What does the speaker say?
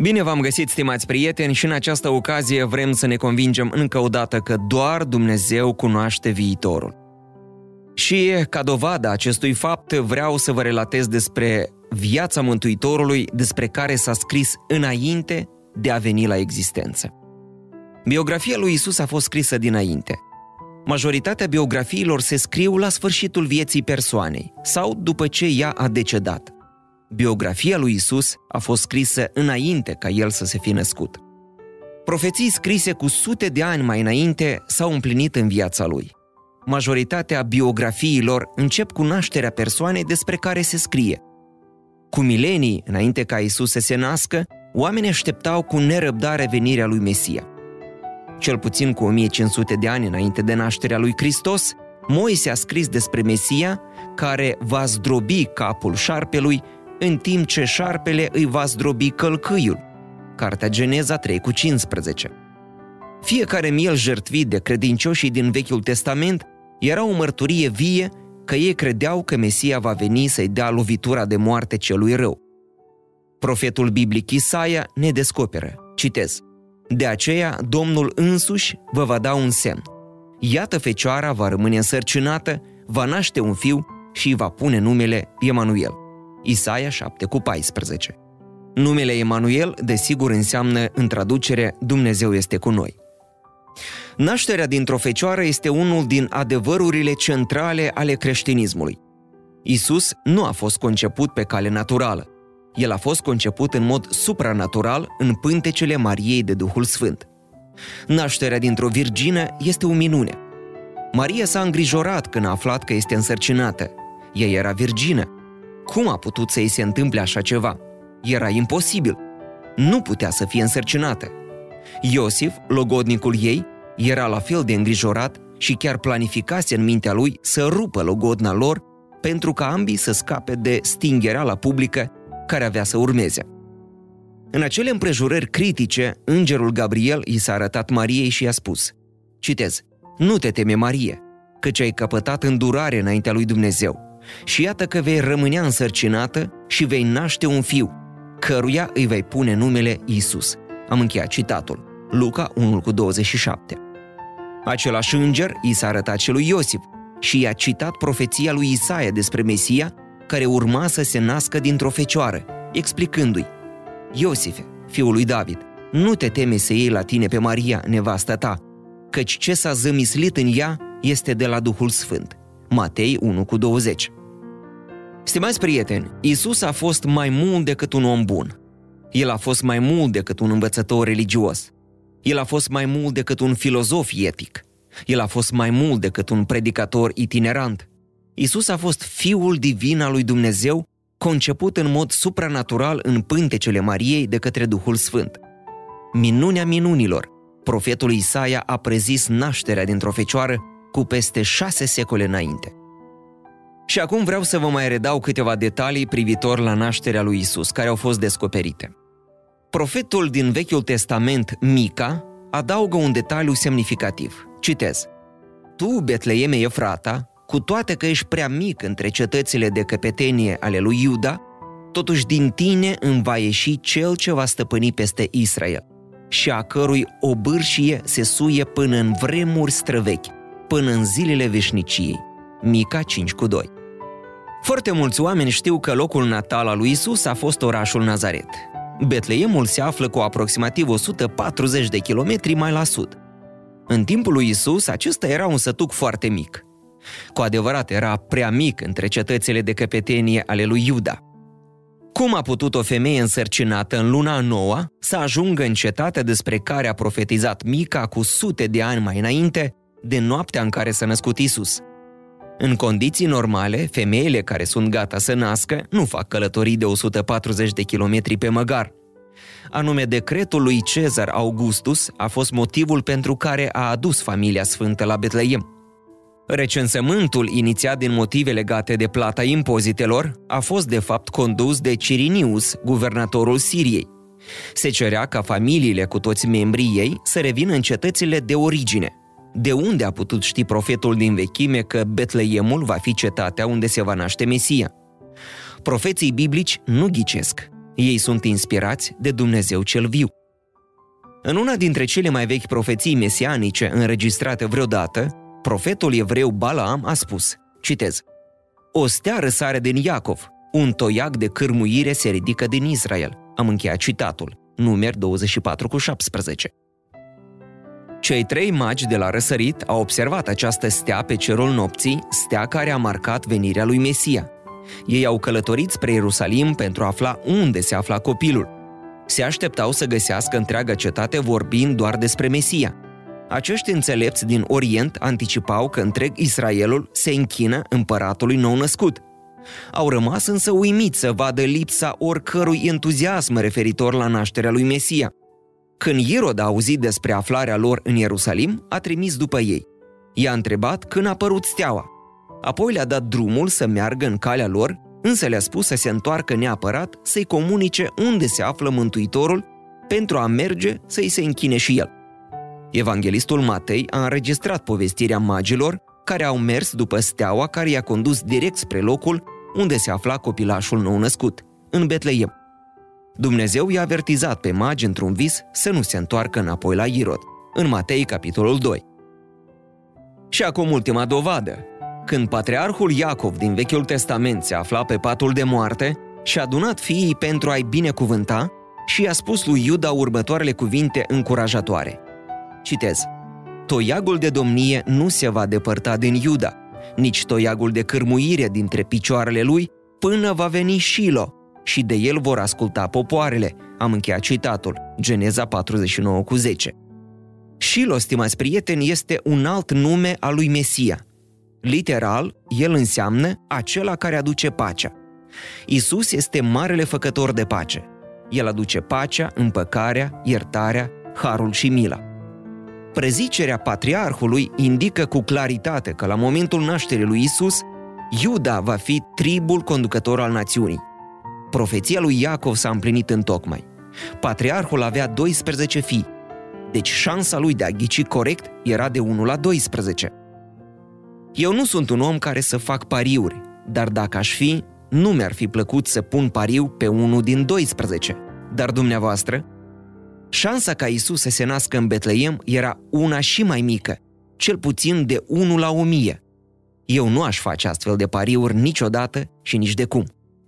Bine v-am găsit, stimați prieteni, și în această ocazie vrem să ne convingem încă o dată că doar Dumnezeu cunoaște viitorul. Și ca dovadă acestui fapt vreau să vă relatez despre viața Mântuitorului despre care s-a scris înainte de a veni la existență. Biografia lui Isus a fost scrisă dinainte. Majoritatea biografiilor se scriu la sfârșitul vieții persoanei sau după ce ea a decedat – Biografia lui Isus a fost scrisă înainte ca el să se fi născut. Profeții scrise cu sute de ani mai înainte s-au împlinit în viața lui. Majoritatea biografiilor încep cu nașterea persoanei despre care se scrie. Cu milenii înainte ca Isus să se nască, oamenii așteptau cu nerăbdare venirea lui Mesia. Cel puțin cu 1500 de ani înainte de nașterea lui Hristos, Moise a scris despre Mesia, care va zdrobi capul șarpelui în timp ce șarpele îi va zdrobi călcâiul. Cartea Geneza 3 cu 15. Fiecare miel jertvit de credincioșii din Vechiul Testament era o mărturie vie că ei credeau că Mesia va veni să-i dea lovitura de moarte celui rău. Profetul biblic Isaia ne descoperă, citez, De aceea Domnul însuși vă va da un semn. Iată fecioara va rămâne însărcinată, va naște un fiu și îi va pune numele Emanuel. Isaia 7 cu 14. Numele Emanuel, desigur, înseamnă în traducere Dumnezeu este cu noi. Nașterea dintr-o fecioară este unul din adevărurile centrale ale creștinismului. Isus nu a fost conceput pe cale naturală. El a fost conceput în mod supranatural în pântecele Mariei de Duhul Sfânt. Nașterea dintr-o virgină este o minune. Maria s-a îngrijorat când a aflat că este însărcinată. Ea era virgină cum a putut să îi se întâmple așa ceva? Era imposibil. Nu putea să fie însărcinată. Iosif, logodnicul ei, era la fel de îngrijorat și chiar planificase în mintea lui să rupă logodna lor pentru ca ambii să scape de stingerea la publică care avea să urmeze. În acele împrejurări critice, îngerul Gabriel i s-a arătat Mariei și i-a spus Citez, nu te teme, Marie, căci ai căpătat îndurare înaintea lui Dumnezeu și iată că vei rămânea însărcinată și vei naște un fiu, căruia îi vei pune numele Isus. Am încheiat citatul. Luca 1 cu 27. Același înger i s-a arătat celui Iosif și i-a citat profeția lui Isaia despre Mesia, care urma să se nască dintr-o fecioară, explicându-i Iosife, fiul lui David, nu te teme să iei la tine pe Maria, nevastă ta, căci ce s-a zămislit în ea este de la Duhul Sfânt. Matei 1 cu 20. Stimați prieteni, Isus a fost mai mult decât un om bun. El a fost mai mult decât un învățător religios. El a fost mai mult decât un filozof etic. El a fost mai mult decât un predicator itinerant. Isus a fost Fiul Divin al lui Dumnezeu, conceput în mod supranatural în pântecele Mariei de către Duhul Sfânt. Minunea minunilor, profetul Isaia a prezis nașterea dintr-o fecioară cu peste șase secole înainte. Și acum vreau să vă mai redau câteva detalii privitor la nașterea lui Isus, care au fost descoperite. Profetul din Vechiul Testament, Mica, adaugă un detaliu semnificativ. Citez. Tu, Betleeme Efrata, cu toate că ești prea mic între cetățile de căpetenie ale lui Iuda, totuși din tine îmi va ieși cel ce va stăpâni peste Israel și a cărui obârșie se suie până în vremuri străvechi, până în zilele veșniciei. Mica 5 cu 2 Foarte mulți oameni știu că locul natal al lui Isus a fost orașul Nazaret. Betleemul se află cu aproximativ 140 de kilometri mai la sud. În timpul lui Isus, acesta era un sătuc foarte mic. Cu adevărat, era prea mic între cetățile de căpetenie ale lui Iuda. Cum a putut o femeie însărcinată în luna noua să ajungă în cetatea despre care a profetizat Mica cu sute de ani mai înainte de noaptea în care s-a născut Isus. În condiții normale, femeile care sunt gata să nască nu fac călătorii de 140 de kilometri pe măgar. Anume, decretul lui Cezar Augustus a fost motivul pentru care a adus familia sfântă la Betleem. Recensământul inițiat din motive legate de plata impozitelor a fost de fapt condus de Cirinius, guvernatorul Siriei. Se cerea ca familiile cu toți membrii ei să revină în cetățile de origine. De unde a putut ști profetul din vechime că Betleemul va fi cetatea unde se va naște Mesia? Profeții biblici nu ghicesc. Ei sunt inspirați de Dumnezeu cel viu. În una dintre cele mai vechi profeții mesianice înregistrate vreodată, profetul evreu Balaam a spus, citez, O stea răsare din Iacov, un toiac de cârmuire se ridică din Israel. Am încheiat citatul, numer 24 cu 17. Cei trei magi de la răsărit au observat această stea pe cerul nopții, stea care a marcat venirea lui Mesia. Ei au călătorit spre Ierusalim pentru a afla unde se afla copilul. Se așteptau să găsească întreaga cetate vorbind doar despre Mesia. Acești înțelepți din Orient anticipau că întreg Israelul se închină împăratului nou născut. Au rămas însă uimiți să vadă lipsa oricărui entuziasm referitor la nașterea lui Mesia. Când Irod a auzit despre aflarea lor în Ierusalim, a trimis după ei. I-a întrebat când a apărut steaua. Apoi le-a dat drumul să meargă în calea lor, însă le-a spus să se întoarcă neapărat să-i comunice unde se află Mântuitorul pentru a merge să-i se închine și el. Evanghelistul Matei a înregistrat povestirea magilor care au mers după steaua care i-a condus direct spre locul unde se afla copilașul nou născut, în Betleem. Dumnezeu i-a avertizat pe magi într-un vis să nu se întoarcă înapoi la Irod, în Matei, capitolul 2. Și acum ultima dovadă. Când patriarhul Iacov din Vechiul Testament se afla pe patul de moarte și-a adunat fiii pentru a-i binecuvânta și i-a spus lui Iuda următoarele cuvinte încurajatoare. Citez. Toiagul de domnie nu se va depărta din Iuda, nici toiagul de cârmuire dintre picioarele lui, până va veni Shilo, și de el vor asculta popoarele. Am încheiat citatul, Geneza 49 cu 10. Shilo, stimați prieteni, este un alt nume al lui Mesia. Literal, el înseamnă acela care aduce pacea. Isus este marele făcător de pace. El aduce pacea, împăcarea, iertarea, harul și mila. Prezicerea patriarhului indică cu claritate că la momentul nașterii lui Isus, Iuda va fi tribul conducător al națiunii. Profeția lui Iacov s-a împlinit în tocmai. Patriarhul avea 12 fii, deci șansa lui de a ghici corect era de 1 la 12. Eu nu sunt un om care să fac pariuri, dar dacă aș fi, nu mi-ar fi plăcut să pun pariu pe unul din 12. Dar dumneavoastră, șansa ca Isus să se nască în Betleem era una și mai mică, cel puțin de 1 la 1000. Eu nu aș face astfel de pariuri niciodată și nici de cum